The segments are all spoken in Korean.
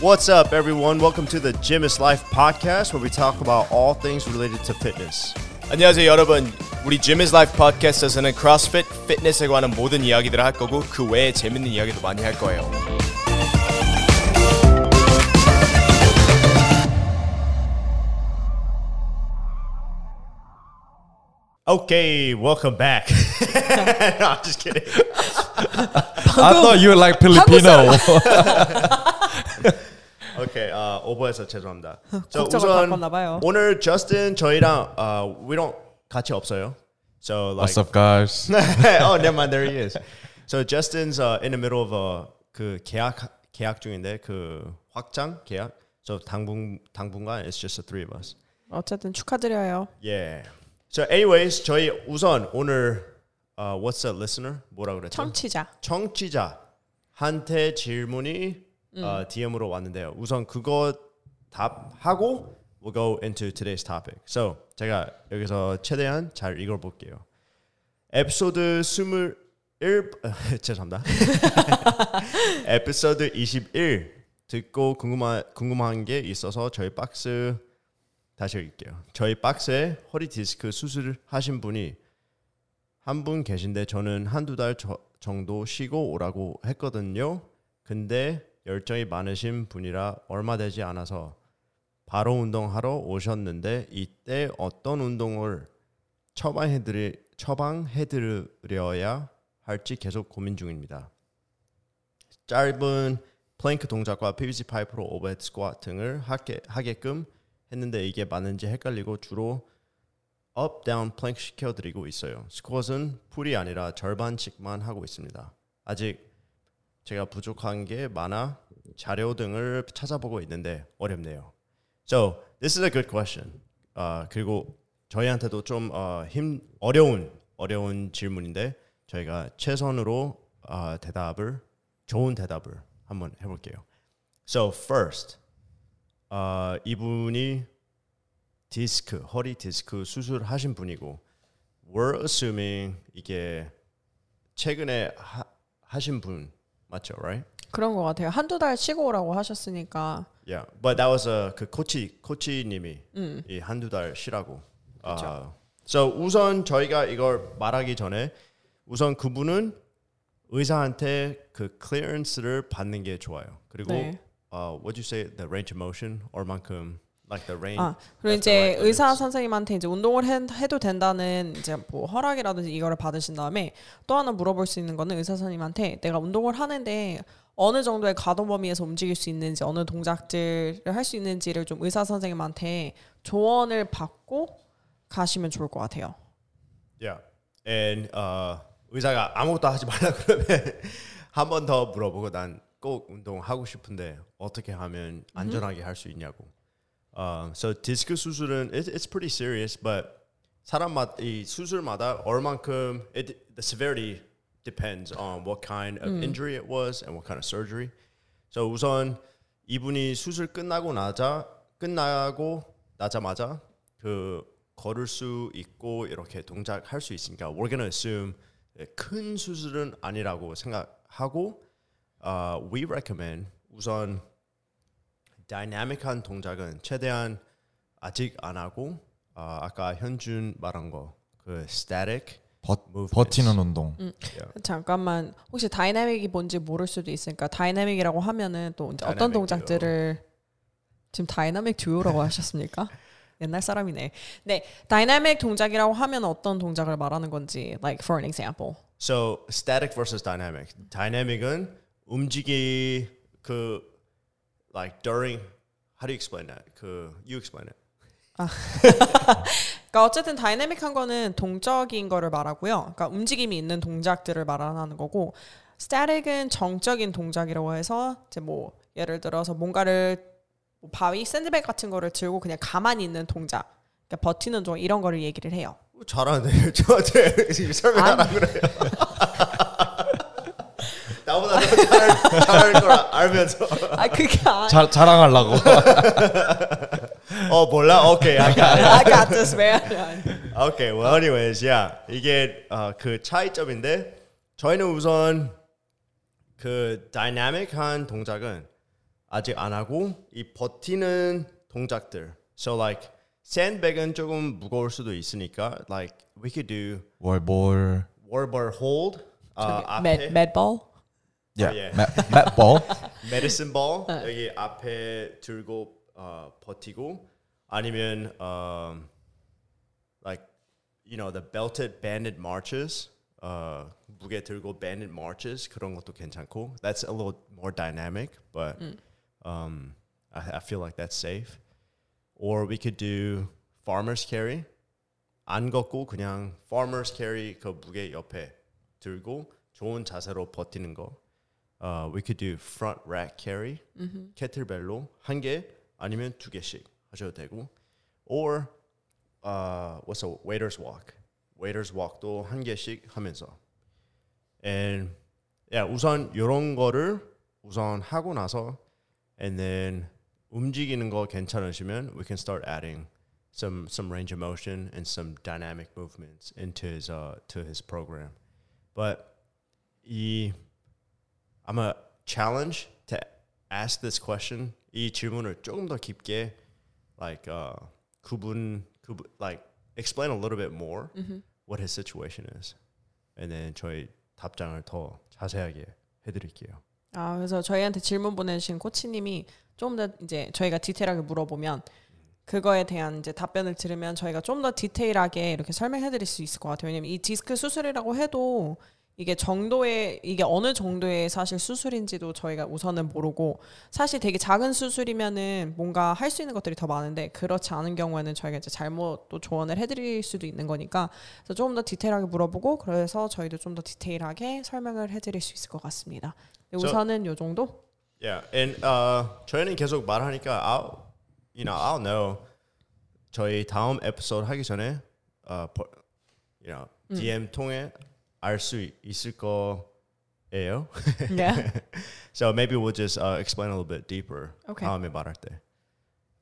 What's up, everyone? Welcome to the Gym is Life podcast, where we talk about all things related to fitness. 안녕하세요 여러분 우리 Gym is Life 팟캐스트에서는 크로스핏, 피트니스에 관한 모든 이야기들을 할 거고 그 외에 재밌는 이야기도 많이 할 거예요 Okay, welcome back. no, I'm just kidding. I thought you were like Filipino. Uh, 오버해서 죄송합니다. So 국적을 바꿨나 봐요. 오늘 저스틴 저희랑 uh, we don't 같이 없어요. So like, What's up, guys? oh, never mind. There he is. So Justin's uh, in the middle of a 그 계약 계약 중인데 그 확장 계약. So 당분 당분간 it's just the three of us. 어쨌든 축하드려요. Yeah. So anyways, 저희 우선 오늘 uh, what's the listener? 뭐라 그랬죠? 청취자. 청취자 한테 질문이 어, DM으로 왔는데요. 우선 그거 답하고 we'll go into today's topic. So 제가 여기서 최대한 잘 읽어볼게요. 에피소드 21 죄송합니다. 에피소드 21 듣고 궁금한 궁금한 게 있어서 저희 박스 다시 읽을게요. 저희 박스에 허리 디스크 수술을 하신 분이 한 분 계신데 저는 한두 달 저- 정도 쉬고 오라고 했거든요. 근데 열정이 많으신 분이라 얼마 되지 않아서 바로 운동하러 오셨는데 이때 어떤 운동을 처방해드리 처방해드려야 할지 계속 고민 중입니다. 짧은 플랭크 동작과 PVC 파이프로 overhead squat 등을 하게, 하게끔 했는데 이게 맞는지 헷갈리고 주로 up, down, plank 시켜드리고 있어요. squat은 풀이 아니라 절반씩만 하고 있습니다. 아직 제가 부족한 게 많아 자료 등을 찾아보고 있는데 어렵네요. So this is a good question. 아 그리고 저희한테도 좀 어, 힘 어려운 어려운 질문인데 저희가 최선으로 아, 대답을 좋은 대답을 한번 해볼게요. So first, 아, 이분이 디스크 허리 디스크 수술하신 분이고 we're assuming 이게 최근에 하, 하신 분 맞죠, right? 그런 것 같아요. 한두 달 쉬고 오라고 하셨으니까 Yeah, but that was a 그 코치 코치님이 이 한두 달 쉬라고. 아, so 우선 저희가 이걸 말하기 전에 우선 그분은 의사한테 그 clearance를 받는 게 좋아요. 그리고 네. uh, what you say the range of motion 얼만큼 like the range. 아 그리고 that's 이제 right 의사. 선생님한테 이제 운동을 해, 해도 된다는 이제 뭐 허락이라든지 이거를 받으신 다음에 또 하나 물어볼 수 있는 거는 의사 선생님한테 내가 운동을 하는데 어느 정도의 가동 범위에서 움직일 수 있는지 어느 동작들을 할 수 있는지를 좀 의사 선생님한테 조언을 받고 가시면 좋을 것 같아요. Yeah. And uh, 의사가 아무것도 하지 말라 그러면 한 번 더 물어보고 난 꼭 운동 하고 싶은데 어떻게 하면 안전하게 할 수 있냐고. Uh, so 디스크 수술은 it, it's pretty serious, but 사람마다 이 수술마다 얼만큼 it, the severity depends on what kind of injury it was and what kind of surgery. So 우선 이분이 수술 끝나고 나자 끝나고 나자마자 그 걸을 수 있고 이렇게 동작 할 수 있으니까 we're gonna assume 큰 수술은 아니라고 생각하고 uh, we recommend 우선 dynamic한 동작은 최대한 아직 안 하고 어, 아까 현준 말한 거 그 static 버. 버티는 운동. 잠깐만 혹시 dynamic이 뭔지 모를 수도 있으니까 dynamic이라고 하면은 또 이제 어떤 동작들을 지금 다이나믹 듀오라고 하셨습니까? 옛날 사람이네. 네, 다이나믹 동작이라고 하면 어떤 동작을 말하는 건지, like for an example. So static versus dynamic. Dynamic은 움직이 그 like during how do you explain that? 그 you explain it. 그러니까 어쨌든 다이나믹한 거는 동적인 거를 말하고요. 그러니까 움직임이 있는 동작들을 말하는 거고, static은 정적인 동작이라고 해서 이제 뭐 예를 들어서 뭔가를 뭐 바위, 샌드백 같은 거를 들고 그냥 가만히 있는 동작, 그러니까 버티는 동작 이런 거를 얘기를 해요. 어, 잘하네. 저한테 설명하라. 그래요. 나보다 더 잘, 잘할 걸 알면서 아 그게 아, 자, 자랑하려고. 어 몰라? 오케이 I got. I got this man. Okay, well, anyways, yeah. 이게 어, 그 차이점인데 저희는 우선 그 다이나믹한 동작은 아직 안 하고 이 버티는 동작들. So like sandbag은 조금 무거울 수도 있으니까 like we could do 뭘 뭘. warball hold. 아, 앞에 Med medball. Yeah. yeah. 맷 맷볼. medicine ball 여기 앞에 들고 어, 버티고 아니면 um, like you know the belted banded marches 어, 무게 들고 banded marches 그런 것도 괜찮고 that's a little more dynamic but um, I, I feel like that's safe or we could do farmers carry 안 걷고 그냥 farmers carry 그 무게 옆에 들고 좋은 자세로 버티는 거 uh, we could do front rack carry 캐틀벨로 한 개 아니면 두 개씩 하셔도 되고 or uh, what's a waiter's walk waiter's walk도 한 개씩 하면서 and yeah, 우선 이런 거를 우선 하고 나서 and then 움직이는 거 괜찮으시면 we can start adding some some range of motion and some dynamic movements into his uh, to his program but 이 I'm a challenge to ask this question. 이 질문을 조금 더 깊게 like uh, 구분 구분 like explain a little bit more what his situation is, and then 저희 답장을 더 자세하게 해드릴게요. 아 그래서 저희한테 질문 보내주신 코치님이 좀 더 이제 저희가 디테일하게 물어보면 그거에 대한 이제 답변을 들으면 저희가 좀 더 디테일하게 이렇게 설명해드릴 수 있을 것 같아요. 왜냐면 이 디스크 수술이라고 해도 이게 정도의 이게 어느 정도의 사실 수술인지도 저희가 우선은 모르고 사실 되게 작은 수술이면은 뭔가 할 수 있는 것들이 더 많은데 그렇지 않은 경우에는 저희가 이제 잘못 또 조언을 해드릴 수도 있는 거니까 그래서 조금 더 디테일하게 물어보고 그래서 저희도 좀 더 디테일하게 설명을 해드릴 수 있을 것 같습니다. 네, 저- 우선은 요 정도. Yeah, and uh, 저희는 계속 말하니까 I'll you know I'll know 저희 다음 에피소드 하기 전에 uh, 버- you know DM 통해 알 수 있을 거예요. 네. So maybe we'll just uh, explain a little bit deeper Okay. 다음에 말할 때.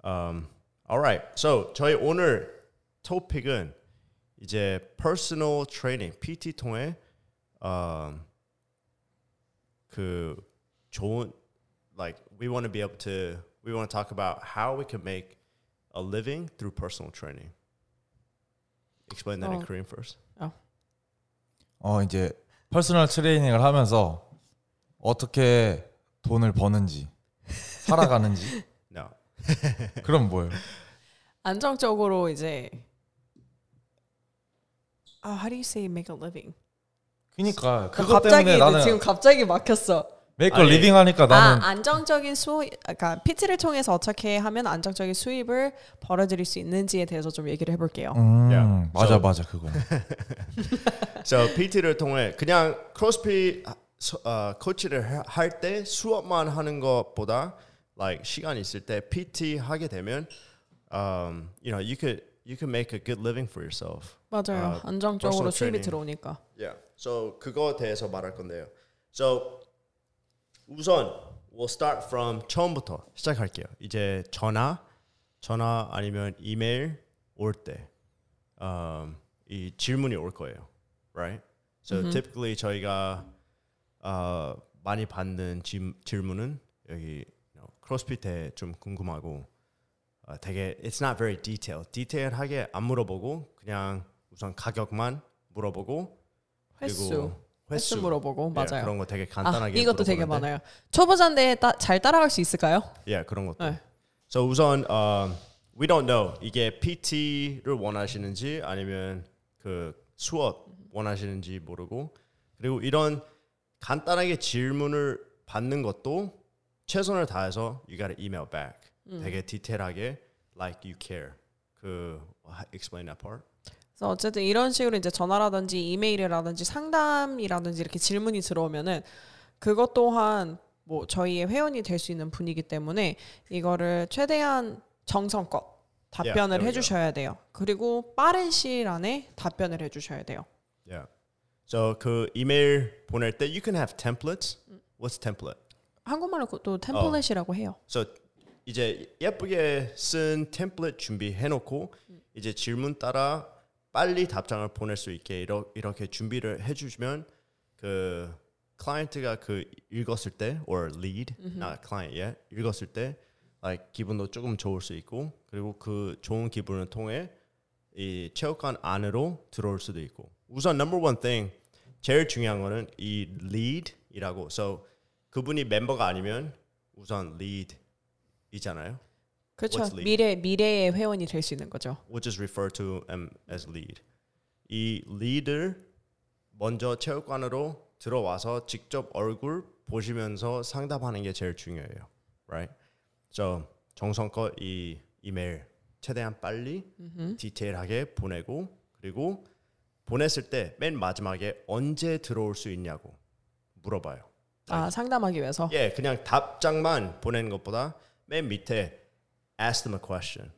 Um, alright. So 저희 오늘 토픽은 이제 personal training PT 통해 um, 그 좋은 like we want to be able to we want to talk about how we can make a living through personal training. Explain that in 어. Korean first. 어 이제 퍼스널 트레이닝을 하면서 어떻게 돈을 버는지 살아가는지 No. 그럼 뭐예요? 안정적으로 이제 아, how do you say make a living? 그러니까 그 그것 갑자기 때문에 나는 지금 갑자기 막혔어. Make a 아니, living 하니까 나는 아, 안정적인 수입, 그러니까 PT를 통해서 어떻게 하면 안정적인 수입을 벌어들일 수 있는지에 대해서 좀 얘기를 해 볼게요. 음, Yeah. 맞아 So- 맞아 그거 So PT를 통해 그냥 크로스핏 서- 어, 코치를 할 때 수업만 하는 것보다 like 시간 있을 때 PT 하게 되면 um, you know you could you can make a good living for yourself. 맞아요. 아, 안정적으로 수입이 training. 들어오니까. Yeah. So 그거 대해서 말할 건데요. So 우선 we'll start from 처음부터 시작할게요. 이제 전화, 전화 아니면 이메일 올 때, um, 이 질문이 올 거예요. Right? So typically 저희가 어, 많이 받는 질, 질문은 여기 you know, 크로스핏에 좀 궁금하고 어, 되게 it's not very detailed. 디테일하게 안 물어보고 그냥 우선 가격만 물어보고 횟수, 그리고 횟수 물어보고 예, 맞아요. 그런 거 되게 아, 간단하게 이것도 되게 물어보는데. 많아요. 초보자인데 따, 잘 따라갈 수 있을까요? 예, 그런 것도. 네. So 우선 um, we don't know 이게 PT를 원하시는지 아니면 그 수업 원하시는지 모르고 그리고 이런 간단하게 질문을 받는 것도 최선을 다해서 you gotta email back. 음. 되게 디테일하게 like you care. 그 explain that part. 그래서 어쨌든 이런 식으로 이제 전화라든지 이메일이라든지 상담이라든지 이렇게 질문이 들어오면은 그것 또한 뭐 저희의 회원이 될 수 있는 분이기 때문에 이거를 최대한 정성껏 답변을 go. 해주셔야 돼요. 그리고 빠른 시일 안에 답변을 해주셔야 돼요. Yeah. So 그 이메일 보낼 때 you can have templates. What's template? 한국말로 또 템플릿이라고 해요. So 이제 예쁘게 쓴 템플릿 준비해 놓고 이제 질문 따라 빨리 답장을 보낼 수 있게 이러, 이렇게 준비를 해 주시면 그 클라이언트가 그 읽었을 때 or lead not client yet 읽었을 때 like 기분도 조금 좋을 수 있고 그리고 그 좋은 기분을 통해 이 체육관 안으로 들어올 수도 있고. 우선 number one thing 제일 중요한 거는 이 lead이라고. So 그분이 멤버가 아니면 우선 lead이잖아요. 그렇죠. 미래 미래의 회원이 될 수 있는 거죠. We'll just refer to as lead. 이 lead를 먼저 체육관으로 들어와서 직접 얼굴 보시면서 상담하는 게 제일 중요해요. Right? So 정성껏 이 이메일 최대한 빨리 디테일하게 보내고 그리고 보냈을 때 맨 마지막에 언제 들어올 수 있냐고 물어봐요. 아 상담하기 위해서. 예, 그냥 답장만 보내는 것보다 맨 밑에 ask them a question.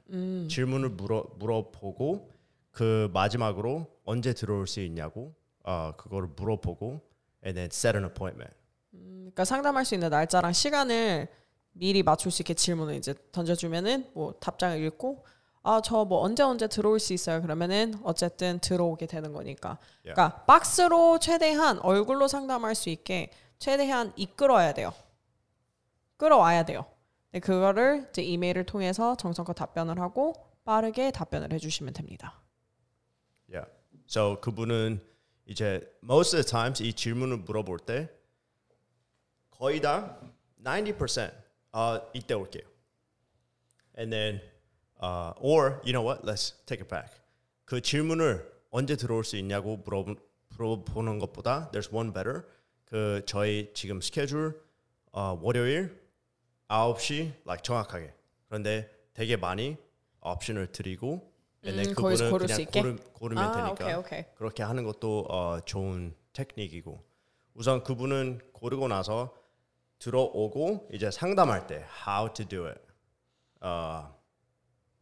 질문을 물어 물어보고 그 마지막으로 언제 들어올 수 있냐고 어 그거를 물어보고 and then set an appointment. 그러니까 상담할 수 있는 날짜랑 시간을 미리 맞출 수 있게 질문을 이제 던져주면은 뭐 답장을 읽고 아 저 뭐 언제 언제 들어올 수 있어요 그러면은 어쨌든 들어오게 되는 거니까 Yeah. 그러니까 박스로 최대한 얼굴로 상담할 수 있게 최대한 이끌어야 돼요 끌어와야 돼요 네, 그거를 이제 이메일을 통해서 정성껏 답변을 하고 빠르게 답변을 해주시면 됩니다 Yeah. So 그분은 이제 most of the times 이 질문을 물어볼 때 거의 다 90% 어, 이때 올게요. And then uh, or you know what? Let's take it back. 그 질문을 언제 들어올 수 있냐고 물어 물어보는 것보다 there's one better. 그 저희 지금 스케줄 어, 월요일 9시 like 정확하게. 그런데 되게 많이 옵션을 드리고 음, 거기서 그분은 고를 수 그냥 있게? 고르, 고르면 아, 되니까 오케이, 오케이. 그렇게 하는 것도 어, 좋은 테크닉이고 우선 그분은 고르고 나서 들어오고 이제 상담할 때 how to do it 어,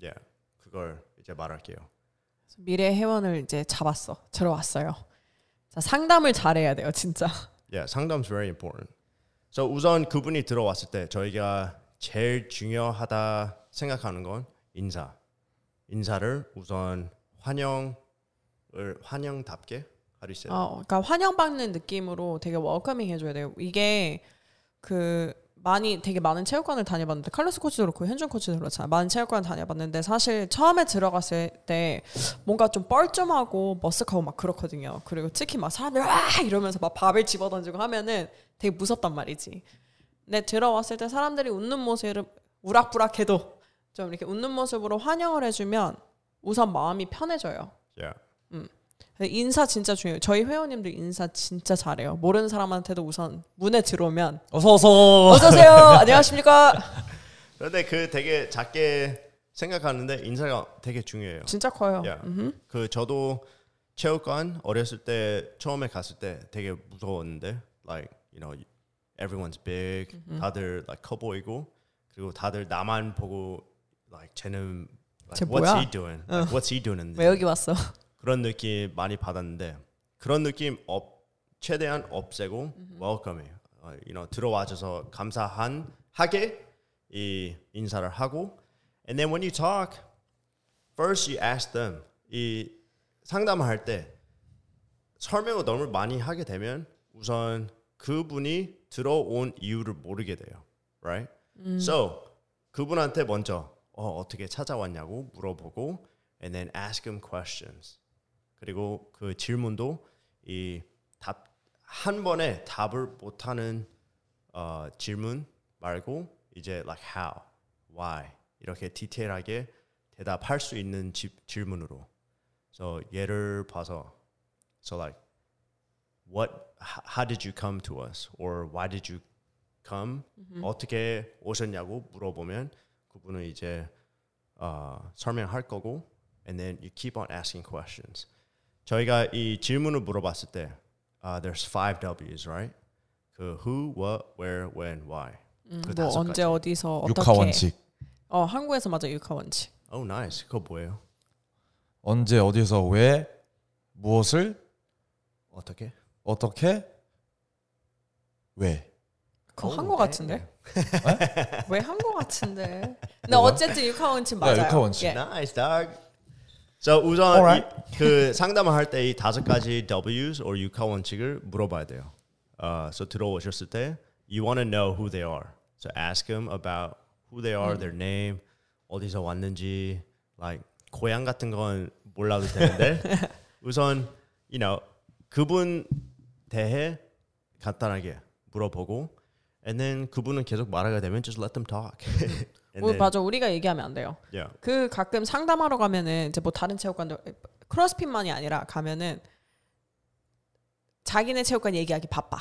yeah, 그걸 이제 말할게요. 미래 회원을 이제 잡았어 들어왔어요 자 상담을 잘해야 돼요 진짜 Yeah, 상담's very important. So 우선 그분이 들어왔을 때 저희가 제일 중요하다 생각하는 건 인사. 인사를 우선 환영을 환영답게 that? 어, 그러니까 환영받는 느낌으로 되게 웰커밍 해줘야 돼요. 이게 그 많이 되게 많은 체육관을 다녀봤는데 칼로스 코치도 그렇고 현준 코치도 그렇잖아요. 많은 체육관 다녀봤는데 사실 처음에 들어갔을 때 뭔가 좀 뻘쭘하고 머쓱하고 막 그렇거든요. 그리고 특히 막 사람들 와 이러면서 막 밥을 집어던지고 하면은 되게 무섭단 말이지. 근데 들어왔을 때 사람들이 웃는 모습을 우락부락해도 좀 이렇게 웃는 모습으로 환영을 해주면 우선 마음이 편해져요. Yeah. 근데 인사 진짜 중요해요. 저희 회원님들 인사 진짜 잘해요. 모르는 사람한테도 우선 문에 들어오면 어서 어서. 어서 오세요. 안녕하십니까? 그런데 그 되게 작게 생각하는데 인사가 되게 중요해요. 진짜 커요. Yeah. 그 저도 체육관 어렸을 때 처음에 갔을 때 되게 무서웠는데 like you know everyone's big 다들 like 커 보이고 그리고 다들 나만 보고 like 쟤는 쟤 like, what's 뭐야? he doing? Like, what's he doing? in 왜? 여기 왔어? 그런 느낌 많이 받았는데 그런 느낌 없, 최대한 없애고 welcome해. 어, you know 들어와줘서 감사한 하게 이 인사를 하고 and then when you talk first you ask them 이 상담할 때 설명을 너무 많이 하게 되면 우선 그분이 들어온 이유를 모르게 돼요. Right? So 그분한테 먼저 어, 어떻게 찾아왔냐고 물어보고 and then ask him questions. 그리고 그 질문도 이 답 한 번에 답을 못 하는 어, 질문 말고 이제 like how, why 이렇게 디테일하게 대답할 수 있는 지, 질문으로. So 예를 봐서 so like what how did you come to us or why did you come 어떻게 오셨냐고 물어보면 그분은 이제 어, 설명할 거고 and then you keep on asking questions. 저희가 이 질문을 물어봤을 때 uh, there's five W's, right? 그 who, what, where, when, why. 그뭐 다섯 언제 가지. 어디서 어떻게? 육하 원칙. 어 한국에서 맞아 육하 원칙. Oh, nice. 그거 뭐예요? 언제 어디서 왜 무엇을 어떻게? 어떻게 왜. 그거 오, 한거 네. 같은데? 왜 한 거 같은데? 근데 어쨌든 육하 원칙 맞아요. 육하 원칙. 예. Nice, dog. So 우선 Alright. 이, 그 상담을 할 때 이 다섯 가지 W's or 육하 원칙을 물어봐야 돼요. Uh, so 들어오셨을 때 you want to know who they are. So ask them about who they are, their name, 어디서 왔는지, like 고향 같은 건 몰라도 되는데 우선 you know 그분 대해 간단하게 물어보고 and then 그분은 계속 말하게 되면 just let them talk. and 뭐, then, 맞아 우리가 얘기하면 안 돼요. yeah. 그 가끔 상담하러 가면은 이제 뭐 다른 체육관도 크로스핏만이 아니라 가면은 자기네 체육관 얘기하기 바빠.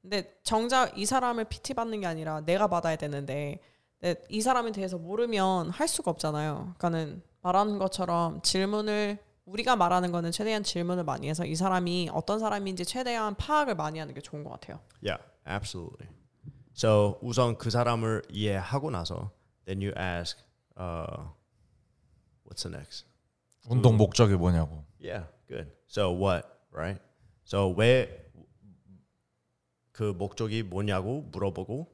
근데 정작 이 사람을 PT 받는 게 아니라 내가 받아야 되는데 이 사람에 대해서 모르면 할 수가 없잖아요. 그러니까는 말하는 것처럼 질문을 우리가 말하는 거는 최대한 질문을 많이 해서 이 사람이 어떤 사람인지 최대한 파악을 많이 하는 게 좋은 것 같아요. Yeah, absolutely. So 우선 그 사람을 이해하고 나서 then you ask uh, what's the next? 운동 목적이 뭐냐고. Yeah, good. So what, right? So 왜 그 목적이 뭐냐고 물어보고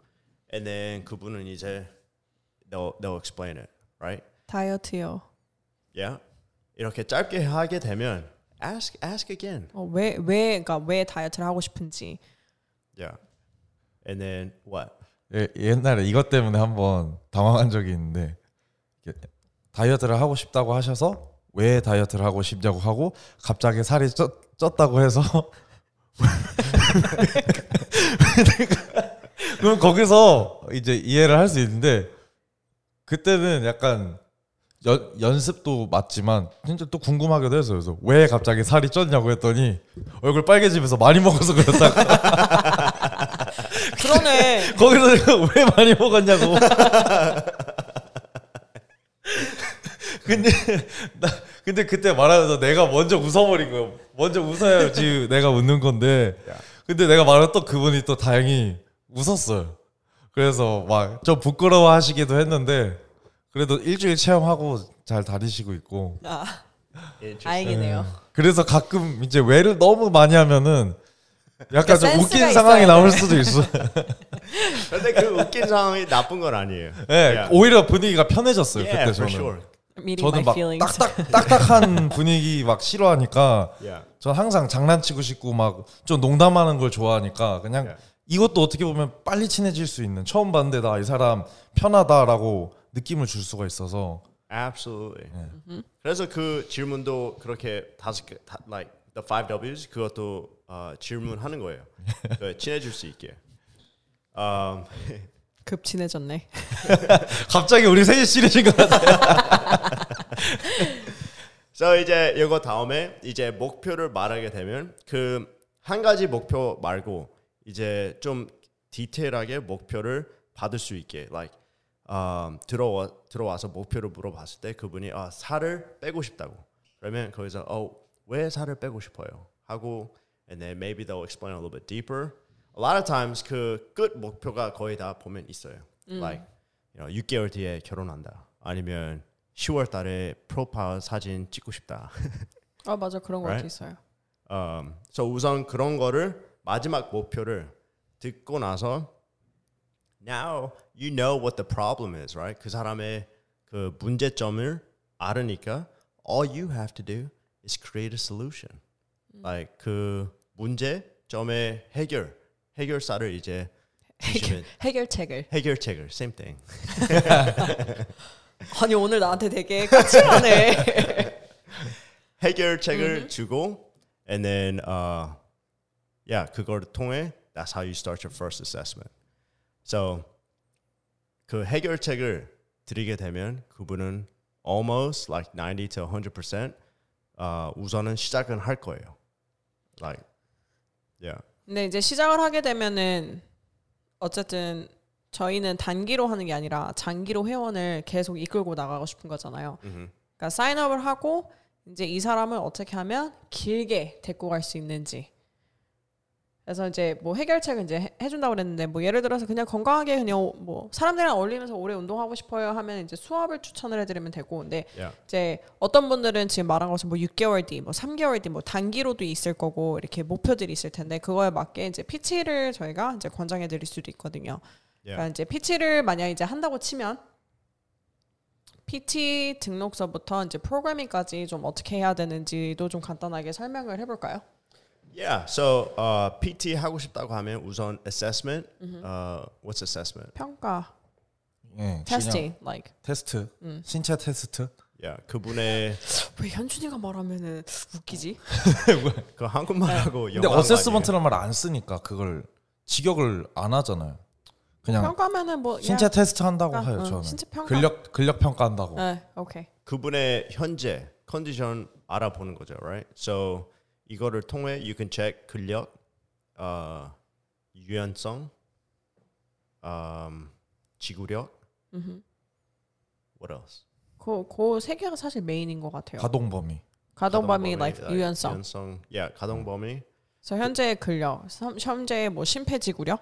and then 그분은 이제 they'll they'll explain it, right? 다이어트요. Yeah. 이렇게 짧게 하게 되면 ask ask again. 어, 왜, 왜, 그러니까 왜 다이어트를 하고 싶은지. Yeah. And then what? 예, 옛날에 이것 때문에 한번 당황한 적이 있는데 다이어트를 하고 싶다고 하셔서 왜 다이어트를 하고 싶냐고 하고 갑자기 살이 쪘, 쪘다고 해서 그럼 거기서 이제 이해를 할 수 있는데 그때는 약간 연, 연습도 맞지만 진짜 또 궁금하기도 해서 그래서 왜 갑자기 살이 쪘냐고 했더니 얼굴 빨개지면서 많이 먹어서 그렇다 그러네. 거기서 내가 왜 많이 먹었냐고. 근데 나 근데 그때 말하면서 내가 먼저 웃어버린 거야. 먼저 웃어야지 내가 웃는 건데. 근데 내가 말했던 그분이 또 다행히 웃었어요. 그래서 막 좀 부끄러워하시기도 했는데 그래도 일주일 체험하고 잘 다니시고 있고. 아, Interesting. 다행이네요. 그래서 가끔 이제 외를 너무 많이 하면은 약간 좀 센스가 웃긴 상황이 나올 돼. 수도 있어. 근데 그 웃긴 상황이 나쁜 건 아니에요. 네, Yeah. 오히려 분위기가 편해졌어요 Yeah, 그때 for 저는. sure. 저는 막. 딱딱 딱딱한 분위기 막 싫어하니까 Yeah. 전 항상 장난치고 싶고 막 좀 농담하는 걸 좋아하니까 그냥 Yeah. 이것도 어떻게 보면 빨리 친해질 수 있는 처음 봤는데 나 이 사람 편하다라고 느낌을 줄 수가 있어서 Absolutely. 그래서 그 질문도 그렇게 다섯 개, 다, like the five W's 그것도 어, 질문하는 거예요. 그 친해질 수 있게. Um, 급 친해졌네. 갑자기 우리 셋이 친해진 것 같아. so 이제 이거 다음에 이제 목표를 말하게 되면 그 한 가지 목표 말고 이제 좀 디테일하게 목표를 받을 수 있게 like um, 들어와 들어와서 목표를 물어봤을 때 그분이 아 살을 빼고 싶다고 그러면 거기서 어왜 살을 빼고 싶어요 하고 and then maybe they'll explain a little bit deeper. A lot of times 그 끝 목표가 거의 다 보면 있어요. Like you know, 6개월 뒤에 결혼한다. 아니면 10월 달에 프로파일 사진 찍고 싶다. 아 맞아 그런 거 Right? 있어요. um, so 우선 그런 거를 마지막 목표를 듣고 나서 now you know what the problem is, right? 그 사람의 그 문제점을 알으니까 all you have to do is create a solution. Like 그 문제점의 해결 해결사를 이제 주시면 해결책을. 해결책을 same thing. 아니 오늘 나한테 되게 까칠하네. 해결책을 주고 and then uh yeah 그걸 통해 that's how you start your first assessment. So 그 해결책을 드리게 되면 그분은 almost like 90 to 100% 어, 우선은 시작은 할 거예요. Like yeah. 근데 이제 시작을 하게 되면은 어쨌든 저희는 단기로 하는 게 아니라 장기로 회원을 계속 이끌고 나가고 싶은 거잖아요. 그러니까 사인업을 하고 이제 이 사람을 어떻게 하면 길게 데리고 갈 수 있는지. 그래서 이제 뭐 해결책을 이제 해- 해준다고 그랬는데 뭐 예를 들어서 그냥 건강하게 그냥 뭐 사람들이랑 어울리면서 오래 운동하고 싶어요 하면 이제 수업을 추천을 해드리면 되고 근데 Yeah. 이제 어떤 분들은 지금 말한 것처럼 뭐 6개월 뒤, 뭐 3개월 뒤, 뭐 단기로도 있을 거고 이렇게 목표들이 있을 텐데 그거에 맞게 이제 PT를 저희가 이제 권장해 드릴 수도 있거든요. 그러니까 Yeah. 이제 PT를 만약 이제 한다고 치면 PT 등록서부터 이제 프로그래밍까지 좀 어떻게 해야 되는지도 좀 간단하게 설명을 해볼까요? Yeah. So uh, PT 하고 싶다고 하면 우선 assessment. Uh, what's assessment? 평가, 예, testing, like 테스트, 신체 테스트. Yeah. 그분의 왜 현준이가 말하면은 웃기지? 그 한국말하고 근데 영어 어세스먼트란 말 안 쓰니까 그걸 직역을 안 하잖아요. 그냥 평가면은 뭐 신체 야, 테스트 한다고 평가, 해요. 응, 저는 신체 평가. 근력 근력 평가한다고. 네, 오케이. 그분의 현재 컨디션 알아보는 거죠, right? So 이거를 통해 you can check 근력, 어, 유연성, um, 지구력. What else? 그그세 개가 사실 메인인 것 같아요. 가동 범위. 가동 범위, like like 유연성. 유연성, yeah, 가동 범위. 그래서 현재의 근력, 삼- 현재의 뭐 심폐지구력,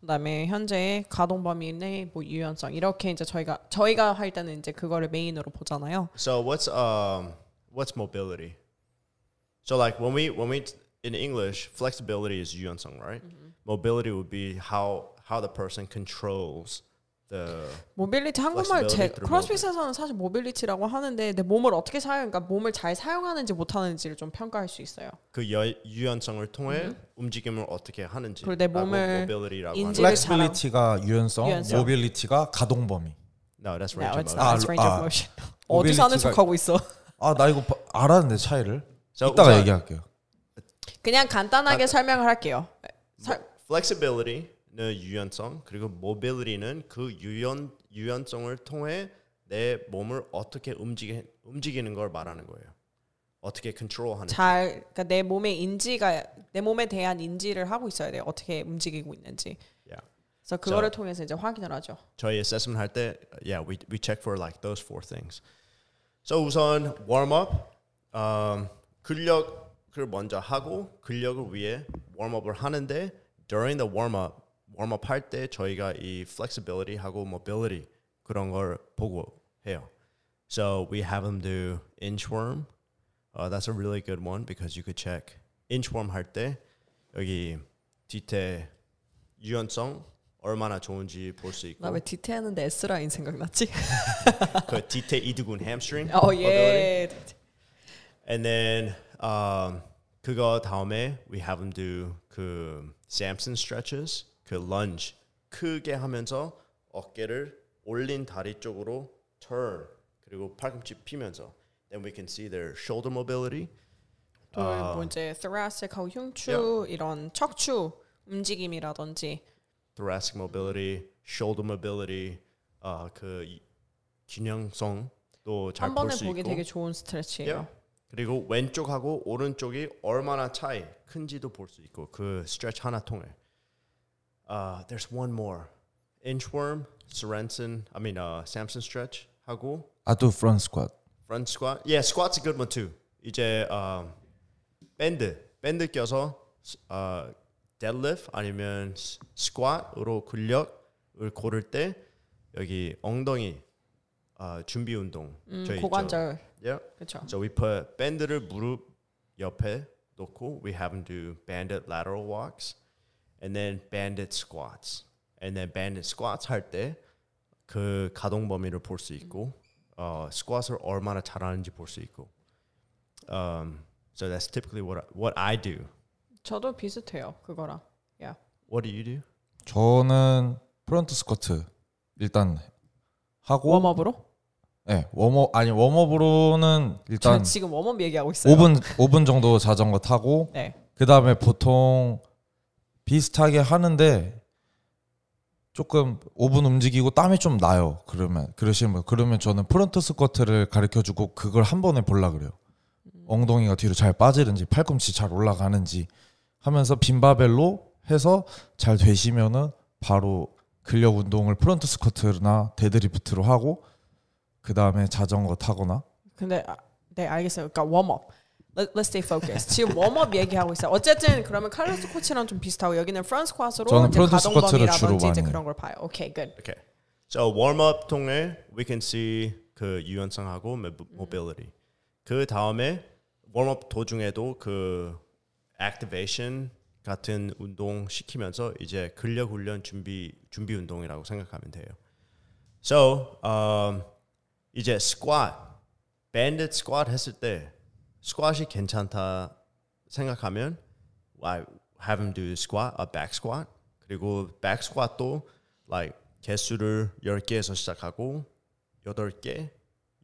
그다음에 현재의 가동 범위 내 뭐 유연성 이렇게 이제 저희가 저희가 할 때는 이제 그거를 메인으로 보잖아요. So what's um what's mobility? So like when we when we in English flexibility is 유연성, right? Mobility would be how how the person controls the mobility 한국말 제 크로스핏에서는 사실 mobility라고 하는데 내 몸을 어떻게 사용, 그러니까 몸을 잘 사용하는지 못 하는지를 좀 평가할 수 있어요. 그 여, 유연성을 통해 움직임을 어떻게 하는지 그리고 내 몸을 mobility라고 인지- 하는 인지를 플렉시빌리티가 유연성, 유연성. 모빌리티가 가동 범위. No, that's No, range of it's motion. not. 아, range of 아. motion. 어디 사는 모빌리티가- 척하고 있어? 아 나 이거 바- 알았는데 차이를. So 이따가 우선 얘기할게요. 그냥 간단하게 설명을 할게요. 설- flexibility는 유연성 그리고 mobility는 그 유연 유연성을 통해 내 몸을 어떻게 움직이 움직이는 걸 말하는 거예요. 어떻게 컨트롤하는. 잘 그러니까 내 몸의 인지가 내 몸에 대한 인지를 하고 있어야 돼요. 어떻게 움직이고 있는지. Yeah. 그래서 그거를 통해서 이제 확인을 하죠. 저희 assessment 할 때, yeah, we we check for like those four things. So 우선 warm up, um, 근력을 먼저 하고 근력을 위해 up을 하는데 during the warm up, warm up 할 때 저희가 이 flexibility 하고 mobility 그런 걸 보고 해요. So we have them do inchworm. Uh, that's a really good one because you could check inchworm 할 때 여기 뒤태 유연성 얼마나 좋은지 볼 수 있고 나왜 디테하는데 S 라인 생각났지? 그 뒤태 이두근 hamstring 어. 예. And then um, 그거 다음에 we have them do 그 Samson stretches 그 lunge 크게 하면서 어깨를 올린 다리 쪽으로 turn 그리고 팔꿈치 피면서 then we can see their shoulder mobility 또뭐 이제 thoracic하고 흉추 이런 척추 움직임이라든지 thoracic mobility shoulder mobility 어, 그 이- 균형성도 잘한볼 번에 수 보기 있고 되게 좋은 스트레치예요. Yeah. 그리고 왼쪽하고 오른쪽이 얼마나 차이 큰지도 볼 수 있고 그 스트레치 하나 통해. Uh, there's one more. Inchworm, Sorensen, I mean uh, Samson stretch 하고 아두 프런트 스쿼트. front squat. Yeah, squat's a good one too. 이제 um, 밴드, 밴드 껴서 uh, deadlift 아니면 squat으로 근력을 고를 때 여기 엉덩이 uh, 준비 운동 음, 저희. 고관절 Yeah. 그렇죠. So we put 밴드를 무릎 옆에 놓고 we have them do banded lateral walks and then banded squats. And then banded squats 할 때 그 가동 범위를 볼 수 있고 어 스쿼트를 얼마나 잘하는지 볼 수 있고. Um so that's typically what I, what I do. 저도 비슷해요 그거랑. 야. What do you do? 저는 프런트 스쿼트 일단 하고 웜업으로? 네, 웜업 아니 웜업으로는 저 일단 지금 warm up 얘기하고 있어요. 5분 5분 정도 자전거 타고 네. 그다음에 보통 비슷하게 하는데 조금 5분 움직이고 땀이 좀 나요. 그러면 그러시면 분. 그러면 저는 front squat를 가르쳐 주고 그걸 한 번에 볼라 그래요. 엉덩이가 뒤로 잘 빠지는지 팔꿈치 잘 올라가는지 하면서 빈바벨로 해서 잘 되시면은 바로 근력 운동을 front squat나 deadlift로 하고 그 다음에 자전거 타거나 근데 아, 네 알겠어요. 그러니까 warm up. Let, let's stay focused. 지금 warm up 얘기하고 있어요. 어쨌든 그러면 칼로스 코치랑 좀 비슷하고 여기는 front squat로 저는 이제 front squat를 주로 이제 많이 그런 걸 봐요. 오케이, good. Okay. So warm up 통해 we can see 그 유연성하고 mo- mobility. 그 다음에 warm up 도중에도 그 activation 같은 운동 시키면서 이제 근력 훈련 준비 준비 운동이라고 생각하면 돼요. So um, 이제 squat, banded squat 했을 때 squat이 괜찮다 생각하면 I have him do squat, a back squat. 그리고 back squat도 like 개수를 10개에서 시작하고 8개,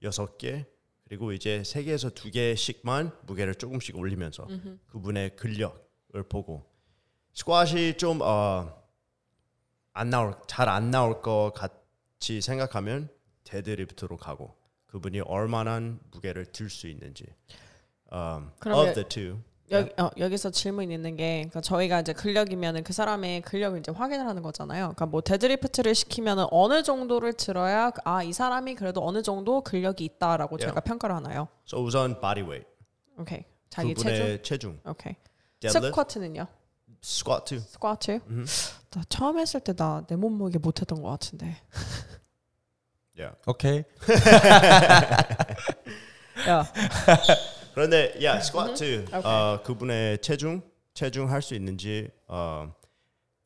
6개 그리고 이제 3개에서 2개씩만 무게를 조금씩 올리면서 그분의 근력을 보고 스쿼시 좀 어, 안 나올 잘 안 나올 것 같이 생각하면 deadlift로 가고 그분이 얼마나 무게를 들 수 있는지 um, of the two 여기 어, 여기서 질문 있는 게 그러니까 저희가 이제 근력이면은 그 사람의 근력을 이제 확인을 하는 거잖아요. 그러니까 뭐 deadlift를 시키면은 어느 정도를 들어야 아 이 사람이 그래도 어느 정도 근력이 있다라고 Yeah. 저희가 평가를 하나요? so 우선 body weight 오케이 자기 체중. 체중, 오케이. deadlift, 스쿼트는요? Squat too 스쿼트? 나 처음 했을 때 나 내 몸무게 못했던 것 같은데. yeah. 오케이. 야, 그런데 yeah, squat too. Okay. 어, 그분의 체중, 체중 할 수 있는지. 어,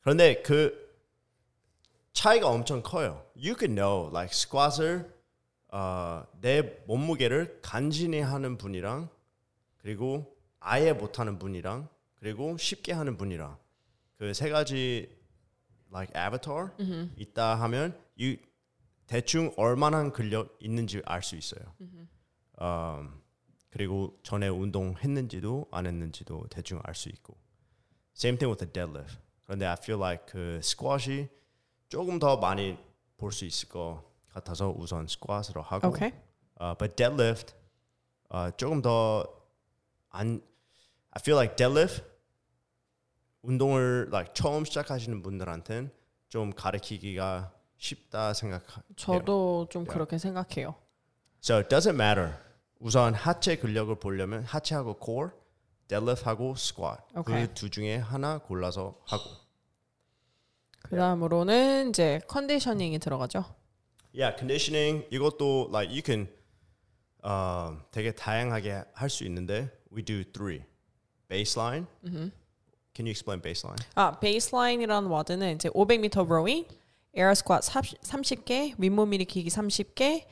그런데 그 차이가 엄청 커요. You can know like squat을 어, 내 몸무게를 간신히 하는 분이랑 그리고 아예 못하는 분이랑 그리고 쉽게 하는 분이랑 그세 가지 like avatar 있다 하면 you 대충 얼마나 근력 있는지 알 수 있어요. 음, 그리고 전에 운동했는지도 안 했는지도 대충 알 수 있고. Same thing with the deadlift. 그런데 I feel like 그 스쿼시 조금 더 많이 볼 수 있을 것 같아서 우선 스쿼트로 하고. 오케이. 어, but deadlift 어, 조금 더안 I feel like deadlift 운동을 like 처음 시작하시는 분들한테는 좀 가르치기가 쉽다 생각해요. 저도 좀 Yeah. 그렇게 생각해요. So it doesn't matter. 우선 하체 근력을 보려면 하체하고 core, deadlift하고 squat Okay. 그두 중에 하나 골라서 하고. 그다음으로는 이제 컨디셔닝이 들어가죠. Yeah, conditioning 이것도 like you can 어, 되게 다양하게 할 수 있는데 we do three. Baseline. Can you explain baseline? 아, baseline이라는 WOD는 이제 500m rowing, air squat 30 개, 윗몸 일으키기 30개,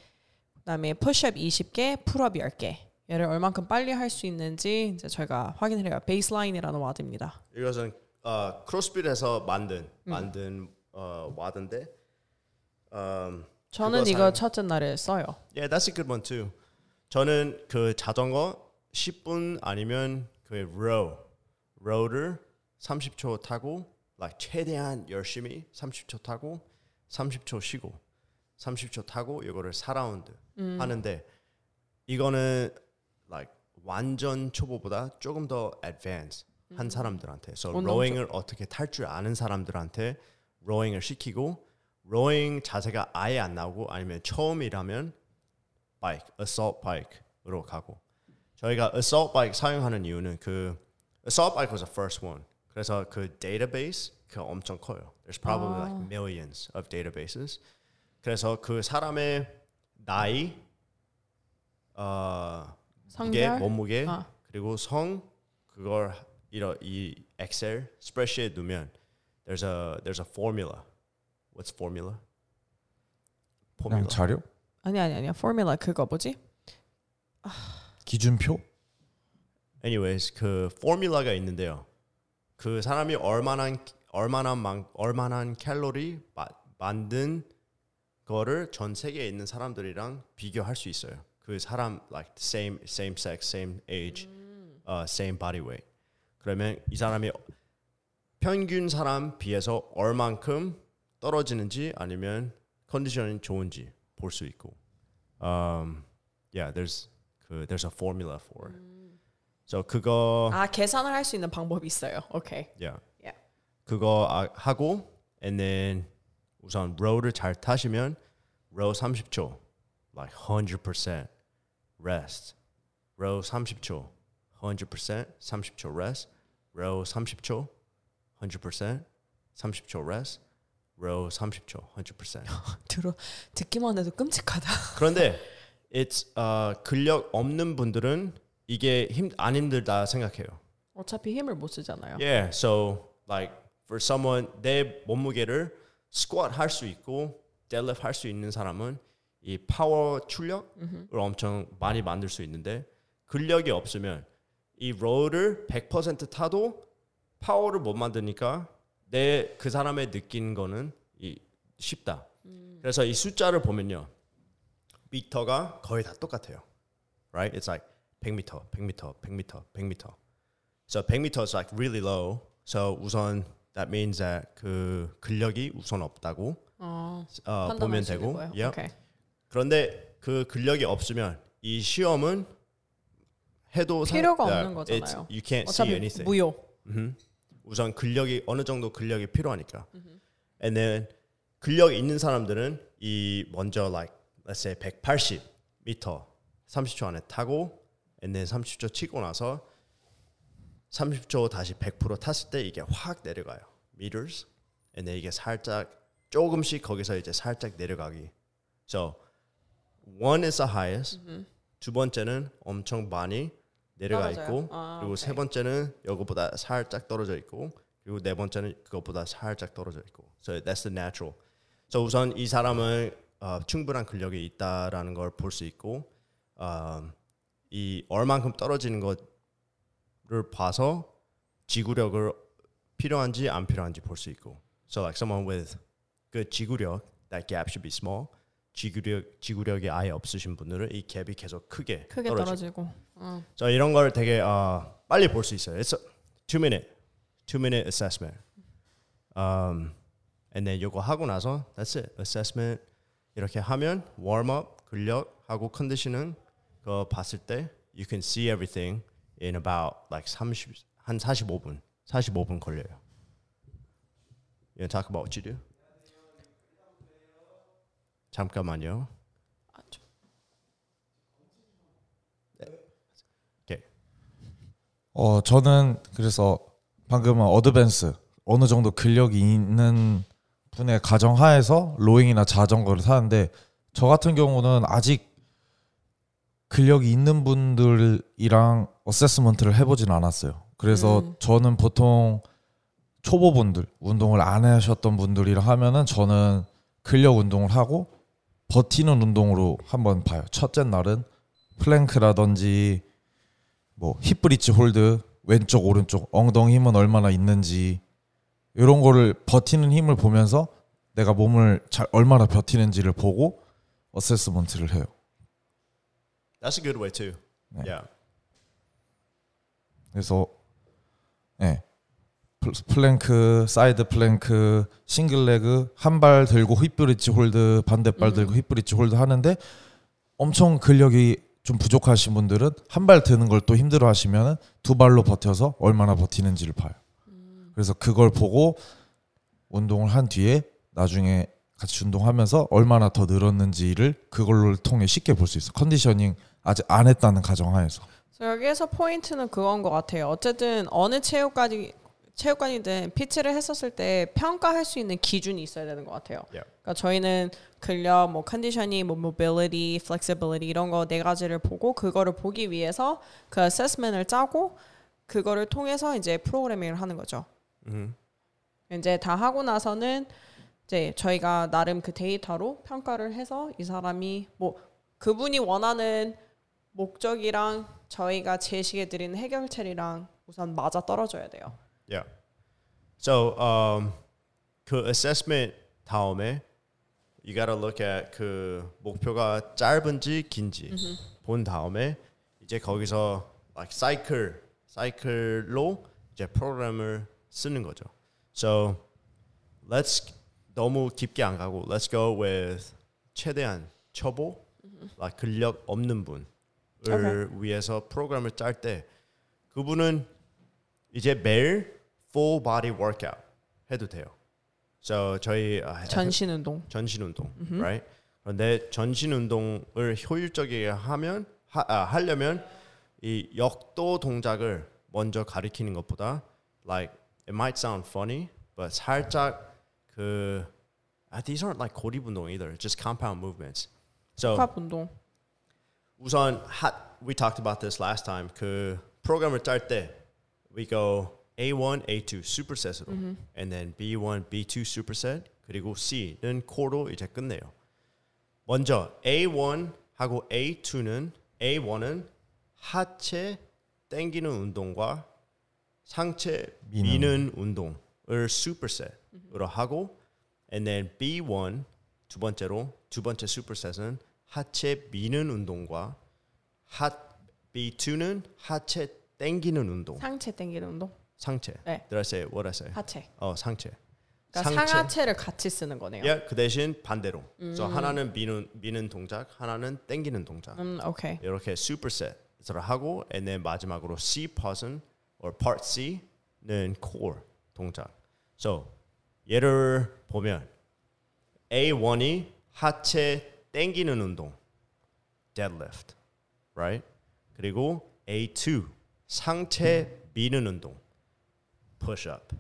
그다음에 푸시업 20개, pull-up 10개. 얘를 얼만큼 빨리 할 수 있는지 이제 저희가 확인을 해요. baseline이라는 WOD입니다. 이것은 어, 크로스핏에서 만든 만든 어, WOD인데. Um, 저는 이거 사용- 첫째 날에 써요. Yeah, that's a good one too. 저는 그 자전거 10분 아니면 그 row, row를 30초 타고 like 최대한 열심히 30초 타고 30초 쉬고 30초 타고 이거를 4라운드 하는데 이거는 like 완전 초보보다 조금 더 advanced 한 사람들한테. So 운동 rowing을 어떻게 탈 줄 아는 사람들한테 rowing을 시키고 rowing 자세가 아예 안 나오고 아니면 처음이라면 bike, assault bike으로 가고. 저희가 assault bike 사용하는 이유는 그 assault bike was the first one. 그래서 그 database 그 엄청 커요. There's probably like millions of databases. 그래서 그 사람의 나이, 어, 무게, 성별? 몸무게 아. 그리고 성 그걸 이런 이 엑셀 스프레드시트에 넣으면 there's a there's a formula. What's formula? 그냥 자료? 아니 아니 아니야. 포뮬라 그거 뭐지? 기준표? anyways 그 포뮬라가 있는데요. 그 사람이 얼마나 얼마나 많 얼마나 칼로리 마, 만든 거를 전 세계에 있는 사람들이랑 비교할 수 있어요. 그 사람 like same same sex, same age, uh, same body weight. 그러면 이 사람이 평균 사람 비해서 얼만큼 떨어지는지 아니면 컨디션이 좋은지 볼 수 있고. Um, yeah, there's 그 there's a formula for it. So 그거 아 계산을 할 수 있는 방법이 있어요. 오케이. yeah. Yeah. 그거 아, 하고 and then 우선 row를 잘 타시면 row 30초 like 100% rest. row 30초 100% 30초 rest. row 30초 100% 30초 rest. row 30초 100%. 들어 듣기만 해도 끔찍하다. 그런데 it's 어, 근력 없는 분들은 이게 힘 안 힘들다 생각해요. 어차피 힘을 못 쓰잖아요. Yeah, so like for someone 내 몸무게를 squat 할수 있고 deadlift 할수 있는 사람은 이 파워 출력을 엄청 많이 만들 수 있는데 근력이 없으면 이 롤을 100% 타도 파워를 못 만드니까 내 그 사람의 느낀 거는 이 쉽다. 그래서 이 숫자를 보면요. 미터가 거의 다 똑같아요. Right? It's like 100m, 100m, 100m, 100m. So 100m is like really low. So 우선 that means that 그 근력이 우선 없다고 어, 어, 보면 되고. Yep. 오케이. 그런데 그 근력이 없으면 이 시험은 해도 상- 필요가 yeah, 없는 거잖아요. You can't see anything. 무효. 음. 우선 근력이 어느 정도 근력이 필요하니까. And then 근력 있는 사람들은 이 먼저 like let's say 180m 30초 안에 타고 and then 30초 치고 나서 30초 다시 100% 탔을 때 이게 확 내려가요. meters. 이게 살짝 조금씩 거기서 이제 살짝 내려가기. So one is the highest. 두 번째는 엄청 많이 내려가 떨어져요? 있고 아, 그리고 세 오케이. 번째는 이거보다 살짝 떨어져 있고 그리고 네 번째는 그것보다 살짝 떨어져 있고. So that's the natural. So 우선 이 사람은 어, 충분한 근력이 있다라는 걸 볼 수 있고 어, 이 얼만큼 떨어지는 것을 봐서 지구력을 필요한지 안 필요한지 볼 수 있고. So like someone with good 지구력, that gap should be small. 지구력 지구력이 아예 없으신 분들은 이 갭이 계속 크게, 크게 떨어지고. 떨어지고. 어. 저 이런 걸 되게 어, 빨리 볼 수 있어요. It's a two minute, two minute assessment. Um, and then 요거 하고 나서 that's it. Assessment 이렇게 하면 warm up 근력 하고 컨디션은 그 봤을 때 you can see everything in about like 30, 한 45분, 45분 걸려요. You talk about what you do? 잠깐만요. 네. 어 저는 그래서 방금은 어드밴스 어느 정도 근력이 있는 분의 가정하에서 rowing이나 자전거를 타는데 저 같은 경우는 아직 근력이 있는 분들이랑 assessment를 해보진 않았어요. 그래서 음. 저는 보통 초보분들 운동을 안 하셨던 분들이랑 하면은 저는 근력 운동을 하고 버티는 운동으로 한번 봐요. 첫째 날은 plank라든지 뭐 hip bridge hold 왼쪽 오른쪽 엉덩이 힘은 얼마나 있는지 이런 거를 버티는 힘을 보면서 내가 몸을 잘 얼마나 버티는지를 보고 assessment를 해요. That's a good way too. 네. Yeah. 그래서 예. 플- plank, side plank, single leg 한 발 들고 hip bridge hold, 반대발 들고 hip bridge hold 하는데 엄청 근력이 좀 부족하신 분들은 한 발 드는 걸 또 힘들어 하시면 두 발로 버텨서 얼마나 버티는지를 봐요. 그래서 그걸 보고 운동을 한 뒤에 나중에 같이 운동하면서 얼마나 더 늘었는지를 그걸로 통해 쉽게 볼 수 있어. 컨디셔닝 아직 안 했다는 가정하에서. 여기에서 포인트는 그건 것 같아요. 어쨌든 어느 체육관이 체육관이든 PT를 했었을 때 평가할 수 있는 기준이 있어야 되는 것 같아요. Yeah. 그러니까 저희는 근력, 뭐 컨디셔닝, 뭐 mobility, flexibility 이런 거 네 가지를 보고 그거를 보기 위해서 그 assessment을 짜고 그거를 통해서 이제 프로그래밍을 하는 거죠. 음. 이제 다 하고 나서는 이제 저희가 나름 그 데이터로 평가를 해서 이 사람이 뭐 그분이 원하는 목적이랑 저희가 제시해 드리는 해결책이랑 우선 맞아 떨어져야 돼요. Yeah. So um, 그 assessment 다음에 you gotta look at 그 목표가 짧은지 긴지 본 다음에 이제 거기서 like cycle cycle로 이제 프로그램을 쓰는 거죠. So let's 너무 깊게 안 가고 let's go with 최대한 초보 like 근력 없는 분을 Okay. 위해서 프로그램을 짤 때 그분은 이제 매일 full body workout 해도 돼요. So 저희 아, 전신 운동. 전신 운동, right? 그런데 전신 운동을 효율적이게 하면 하, 아, 하려면 이 역도 동작을 먼저 가리키는 것보다 like it might sound funny, but 살짝 그 ah, these aren't like 고립 운동 either. Just compound movements. So 복합 운동. 우선 하, we talked about this last time. 그 프로그램을 짤 때 we go A1, A2 superset으로 and then B1, B2 superset 그리고 C는 코로 이제 끝내요. 먼저 A1 하고 A2는 A1은 하체 당기는 운동과 상체 미는. 미는, 운동을 superset으로 하고 and then B1 두 번째로 두 번째 superset은 하체 미는 운동과 하 B2는 하체 당기는 운동. 상체 당기는 운동. 상체. 네. Did I say what I say? 하체. 어 상체. 그러니까 상하체를 같이 쓰는 거네요. 예, 그 대신 반대로. 그래서 하나는 미는 미는 동작, 하나는 당기는 동작. 음, 오케이. 이렇게 superset을 하고, and then 마지막으로 C part은 or part C는 core 동작. So 예를 보면 A1이 하체 당기는 운동, deadlift, right? 그리고 A2 상체 미는 운동, push up.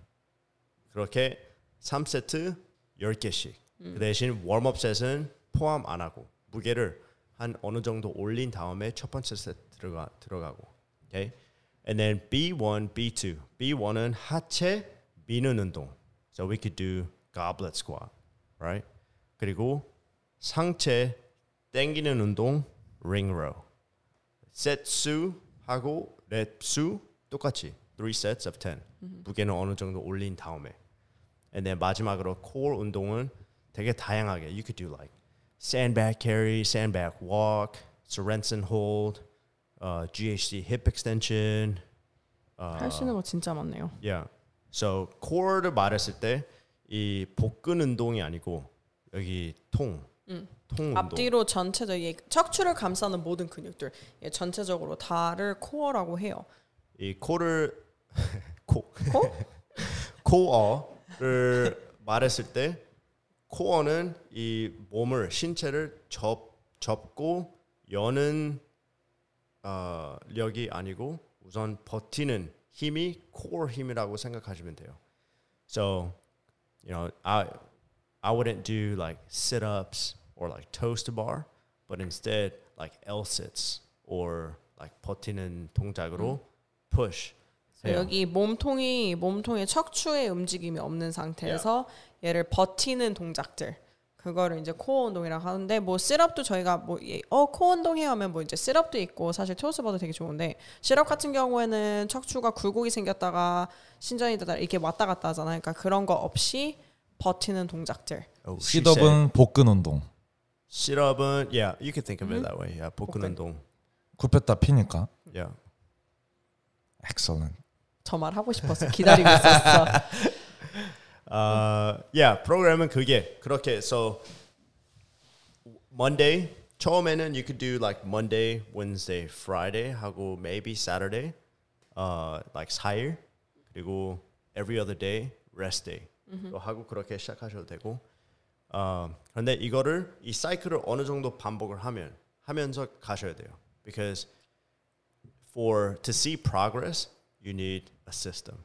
그렇게 3세트 10개씩. 그 대신 웜업 셋은 포함 안 하고 무게를 한 어느 정도 올린 다음에 첫 번째 세트 들어가 들어가고. Okay? And then B1, B2. B1은 하체 미는 운동. So we could do goblet squat, right? 그리고 상체 당기는 운동 ring row. 셋수 하고 랩수 똑같이 3 sets of 10. 무게는 어느 정도 올린 다음에. And then 마지막으로 core 운동은 되게 다양하게. You could do like sandbag carry, sandbag walk, Sorensen hold, uh, GHC hip extension. 할수 있는 거 진짜 많네요. Yeah. So core를 말했을 때 이 복근 운동이 아니고 여기 통, 통 운동. 앞뒤로 전체적 이 척추를 감싸는 모든 근육들 예, 전체적으로 다를 코어라고 해요. 이 코를 코 코? 코어를 말했을 때 코어는 이 몸을 신체를 접 접고 여는 어, 력이 아니고 우선 버티는 힘이 코어 힘이라고 생각하시면 돼요. So, you know, I I wouldn't do like sit-ups or like toes to bar, but instead like L-sits or like 버티는 동작으로 push. 그래서 해요. 여기 몸통이 몸통에 척추의 움직임이 없는 상태에서 얘를 버티는 동작들 그거를 이제 core 운동이라고 하는데 뭐 sit-up도 저희가 뭐어 core 운동해야 하면 뭐 이제 sit-up도 있고 사실 toes to bar도 되게 좋은데 sit-up 같은 경우에는 척추가 굴곡이 생겼다가 신전이 되다 이렇게 왔다 갔다 하잖아요. 그러니까 그런 거 없이 버티는 동작들. Oh, sit-up은 복근 운동. Sit-up은 yeah, you could think of it that way. Yeah, 복근 복근. 운동. 굽혔다 피니까. Yeah. Excellent. 저 말 하고 싶어서 기다리고 있었어. 어, yeah, 프로그램은 그게 그렇게 so Monday 처음에는 you could do like Monday, Wednesday, Friday 하고 maybe Saturday, uh, like 4일 그리고 every other day rest day 또 하고 그렇게 시작하셔도 되고 어, 그런데 이거를 이 사이클을 어느 정도 반복을 하면 하면서 가셔야 돼요. Because for to see progress you need a system.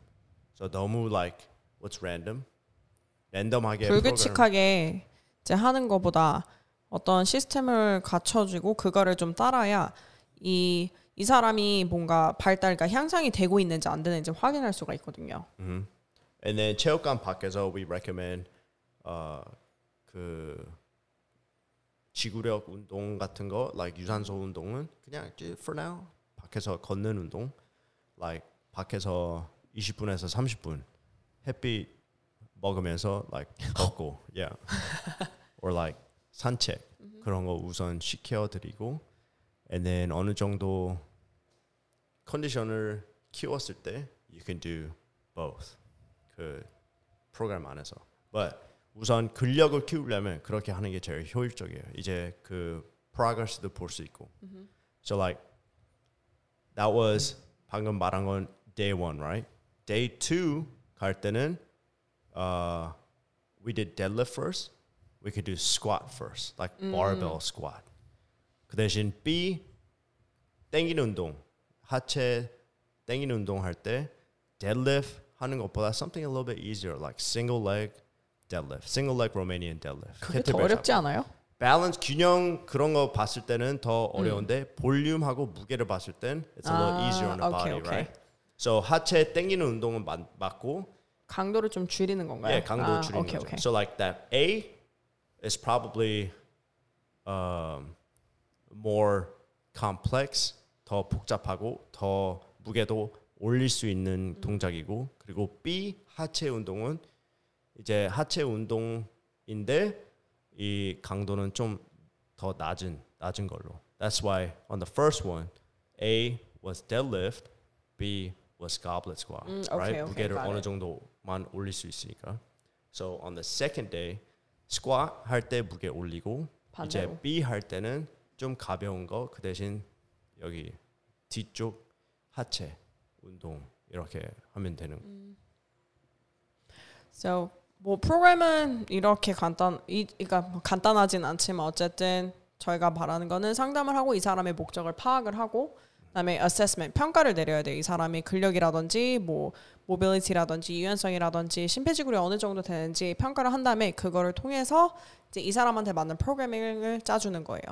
So 너무 like what's random 랜덤하게 불규칙하게 이제 하는 것보다 어떤 시스템을 갖춰주고 그거를 좀 따라야 이, 이 사람이 뭔가 발달, 그러니까 향상이 되고 있는지 안 되는지 확인할 수가 있거든요. And then 체육관 밖에서 we recommend 어, 그 지구력 운동 같은 거 like 유산소 운동은 그냥 for now 밖에서 걷는 운동 like 밖에서 20분에서 30분 햇빛 먹으면서 like 걷고 yeah. Or like 산책 그런 거 우선 시켜 드리고 and then 어느 정도 컨디션을 키웠을 때 you can do both 그 프로그램 안에서. But 우선 근력을 키우려면 그렇게 하는 게 제일 효율적이에요. 이제 그 progress도 볼 수 있고. So like that was 방금 말한 건 day one, right? Day two 갈 때는 uh, we did deadlift first. We could do squat first, like barbell squat. 그 대신 B 땡기는 운동, 하체 땡기는 운동 할 때 deadlift 하는 것보다 something a little bit easier, like single leg deadlift, single leg Romanian deadlift. 그게 더 어렵지 않아요? 밸런스 균형 그런 거 봤을 때는 더 어려운데 볼륨하고 무게를 봤을 땐 it's a little 아, easier on the body, 오케이. right? So 하체 땡기는 운동은 맞, 맞고 강도를 좀 줄이는 건가요? 예, 강도 아, 줄이는 오케이, 거죠. 오케이. So like that A is probably um, more complex, 더 복잡하고 더 무게도 올릴 수 있는 동작이고 그리고 B 하체 운동은 이제 하체 운동인데 이 강도는 좀 더 낮은 낮은 걸로. That's why on the first one, A was deadlift, B was goblet squat. 음, right? okay, okay, 무게를 어느. 정도만 올릴 수 있으니까. So on the second day, squat 할 때 무게 올리고 이제 반대로. B 할 때는 좀 가벼운 거 그 대신 여기 뒤쪽 하체 운동 이렇게 하면 되는. 음. So 뭐 프로그램은 이렇게 간단 이 그러니까 뭐 간단하진 않지만 어쨌든 저희가 바라는 거는 상담을 하고 이 사람의 목적을 파악을 하고 그다음에 assessment 평가를 내려야 돼요. 이 사람의 근력이라든지 뭐 모빌리티라든지 유연성이라든지 심폐지구력이 어느 정도 되는지 평가를 한 다음에 그거를 통해서 이제 이 사람한테 맞는 프로그래밍을 짜주는 거예요.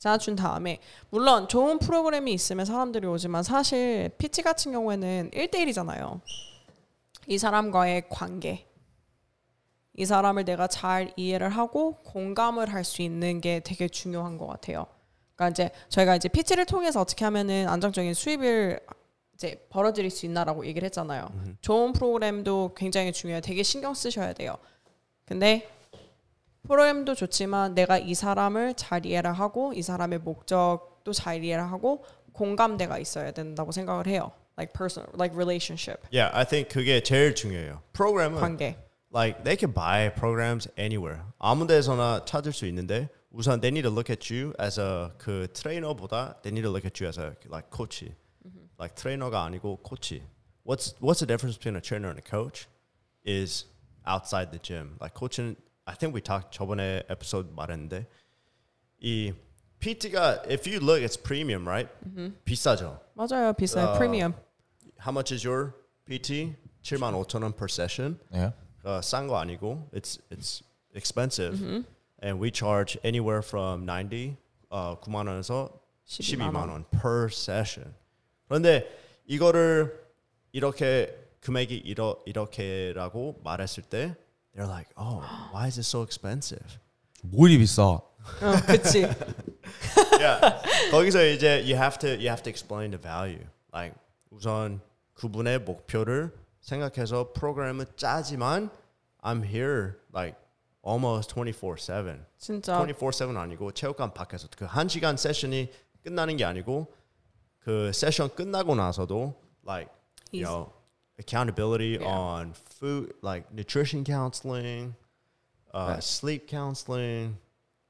짜준 다음에 물론 좋은 프로그램이 있으면 사람들이 오지만 사실 PT 같은 경우에는 1대1이잖아요. 이 사람과의 관계. 이 사람을 내가 잘 이해를 하고 공감을 할 수 있는 게 되게 중요한 것 같아요. 그러니까 이제 저희가 이제 PT를 통해서 어떻게 하면은 안정적인 수입을 이제 벌어들일 수 있나라고 얘기를 했잖아요. 좋은 프로그램도 굉장히 중요해요. 되게 신경 쓰셔야 돼요. 근데 프로그램도 좋지만 내가 이 사람을 잘 이해를 하고 이 사람의 목적도 잘 이해를 하고 공감대가 있어야 된다고 생각을 해요. Like personal, like relationship, Yeah, I think 그게 제일 중요해요. 프로그램은 관계. like they can buy programs anywhere. 아무 데서나 찾을 수 있는데 우선 they need to look at you as a 그 트레이너보다 they need to look at you as a like coach. Like 트레이너가 아니고 코치. What's what's the difference between a trainer and a coach? Is outside the gym. Like coach는 I think we talked 저번에 에피소드 말했는데 이 PT가 if you look it's premium, right? 비싸죠. 맞아요, 비싸요. 어, 프리미엄. How much is your PT? 7만 5천 원 per session. 예. 어, 싼거 아니고 it's it's expensive and we charge anywhere from 90 어, 9만 원에서 12만 12만 원 per session. 그런데 이거를 이렇게 금액이 이러, 이렇게라고 말했을 때 they're like, "Oh, why is it so expensive?" 뭐 이리 비싸? 어, 그치. yeah. 거기서 이제 you have to you have to explain the value. Like 우선 그분의 목표를 생각해서 프로그램을 짜지만 I'm here like almost 24/7. 진짜 24/7 아니고 체육관 밖에서 그한 시간 세션이 끝나는 게 아니고 그 세션 끝나고 나서도 like you He's- know accountability Yeah. on food like nutrition counseling, uh, Right. sleep counseling.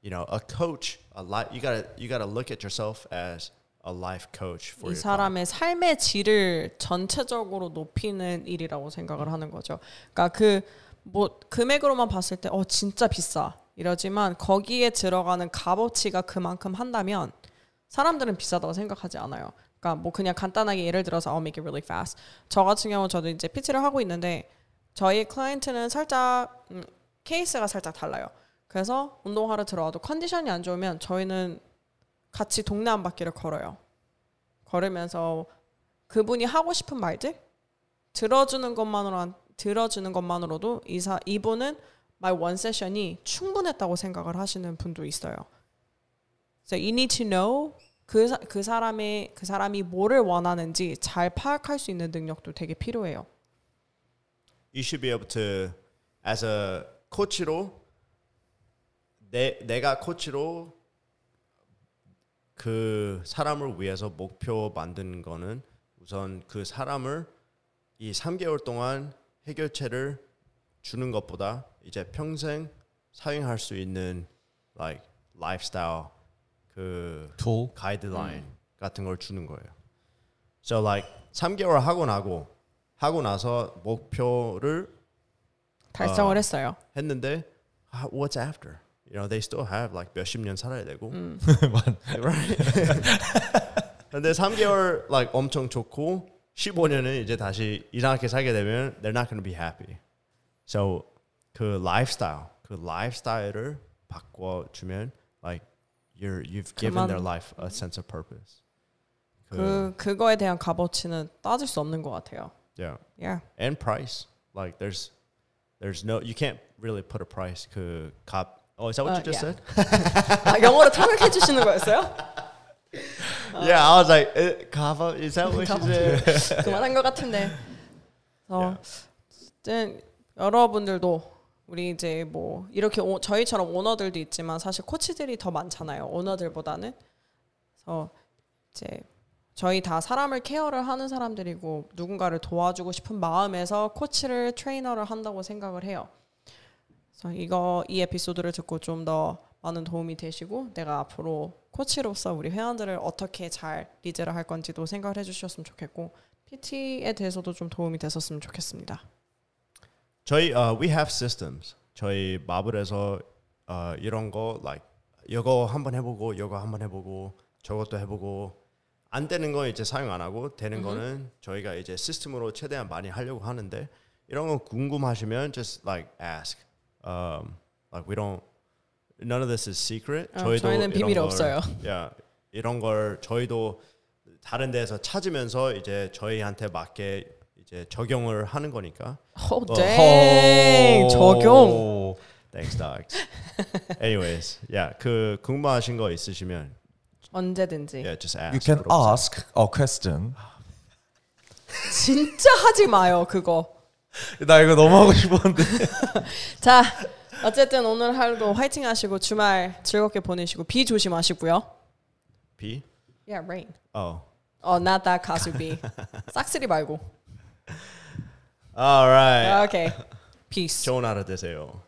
You know, a coach, a life. You gotta you gotta look at yourself as a life coach for 이. 사람의 삶의 질을 전체적으로 높이는 일이라고 생각을 하는 거죠. 그러니까 그 뭐 금액으로만 봤을 때 어 진짜 비싸 이러지만 거기에 들어가는 값어치가 그만큼 한다면 사람들은 비싸다고 생각하지 않아요. 그러니까 뭐 그냥 간단하게 예를 들어서 I'll make it really fast. 저 같은 경우 저도 이제 PT를 하고 있는데 저희 client는 살짝 음, 케이스가 살짝 달라요. 그래서 운동하러 들어와도 컨디션이 안 좋으면 저희는 같이 동네 한 바퀴를 걸어요. 걸으면서 그분이 하고 싶은 말들 들어주는 것만으로 들어주는 것만으로도 이사 이분은 my one session이 충분했다고 생각을 하시는 분도 있어요. So you need to know 그, 사- 그 사람의 그 사람이 뭐를 원하는지 잘 파악할 수 있는 능력도 되게 필요해요. you should be able to as a 코치로 내 내가 코치로 그 사람을 위해서 목표 만드는 거는 우선 그 사람을 이 3개월 동안 해결책을 주는 것보다 이제 평생 사용할 수 있는 like lifestyle 그 툴. 가이드라인 같은 걸 주는 거예요. So like 3개월 하고 나고 하고 나서 목표를 달성을 어. 했어요. 했는데 how- what's after? You know, they still have like 몇십 년 살아야 되고. 음. right? 근데 3개월 like 엄청 좋고 15년은 이제 다시 이상하게 살게 되면 they're not going to be happy. So 그 lifestyle, 그 lifestyle을 바꿔 주면 like you're you've given their 그만- life a sense of purpose. 그 그거에 대한 값어치는 따질 수 없는 것 같아요. yeah. Yeah. and price. Like there's there's no you can't really put a price 그 값. Oh, is that what Uh, you just yeah. said? 아, 영어로 통역해 주시는 거였어요? yeah, I was like, uh, Kava, is that what she said? 그만한 것 같은데. 그래서 어쨌든 여러분들도 우리 이제 뭐 이렇게 오, 저희처럼 오너들도 있지만 사실 코치들이 더 많잖아요. 오너들보다는. 그래서 이제 저희 다 사람을 케어를 하는 사람들이고 누군가를 도와주고 싶은 마음에서 코치를 트레이너를 한다고 생각을 해요. 그래서 이거 이 에피소드를 듣고 좀 더 많은 도움이 되시고 내가 앞으로 코치로서 우리 회원들을 어떻게 잘 리드를 할 건지도 생각을 해주셨으면 좋겠고 PT에 대해서도 좀 도움이 됐었으면 좋겠습니다. 저희 uh, we have systems. 저희 마블에서 uh, 이런 거 like 이거 한번 해보고 이거 한번 해보고 저것도 해보고 안 되는 거 이제 사용 안 하고 되는 거는 저희가 이제 시스템으로 최대한 많이 하려고 하는데 이런 거 궁금하시면 just like ask. Um, like we don't none of this is secret. 어, 저희도 저희는 비밀이 걸- 없어요. yeah, 이런 걸 저희도 다른 데서 찾으면서 이제 저희한테 맞게 이제 적용을 하는 거니까. 오, 땡 적용. 오. Thanks, dogs. Anyways, yeah, 그 궁금하신 거 있으시면 언제든지. yeah, just ask. You can 물어보세요. ask a question. 진짜 하지 마요 그거. 나 이거 너무 하고 싶었는데. 자 어쨌든 오늘 하루도 화이팅 하시고 주말 즐겁게 보내시고 비 조심하시고요. B. Yeah, rain. Oh. 어, not that 가수 비. 싹쓸이 말고. All right. Okay. Peace. 좋은 하루 되세요.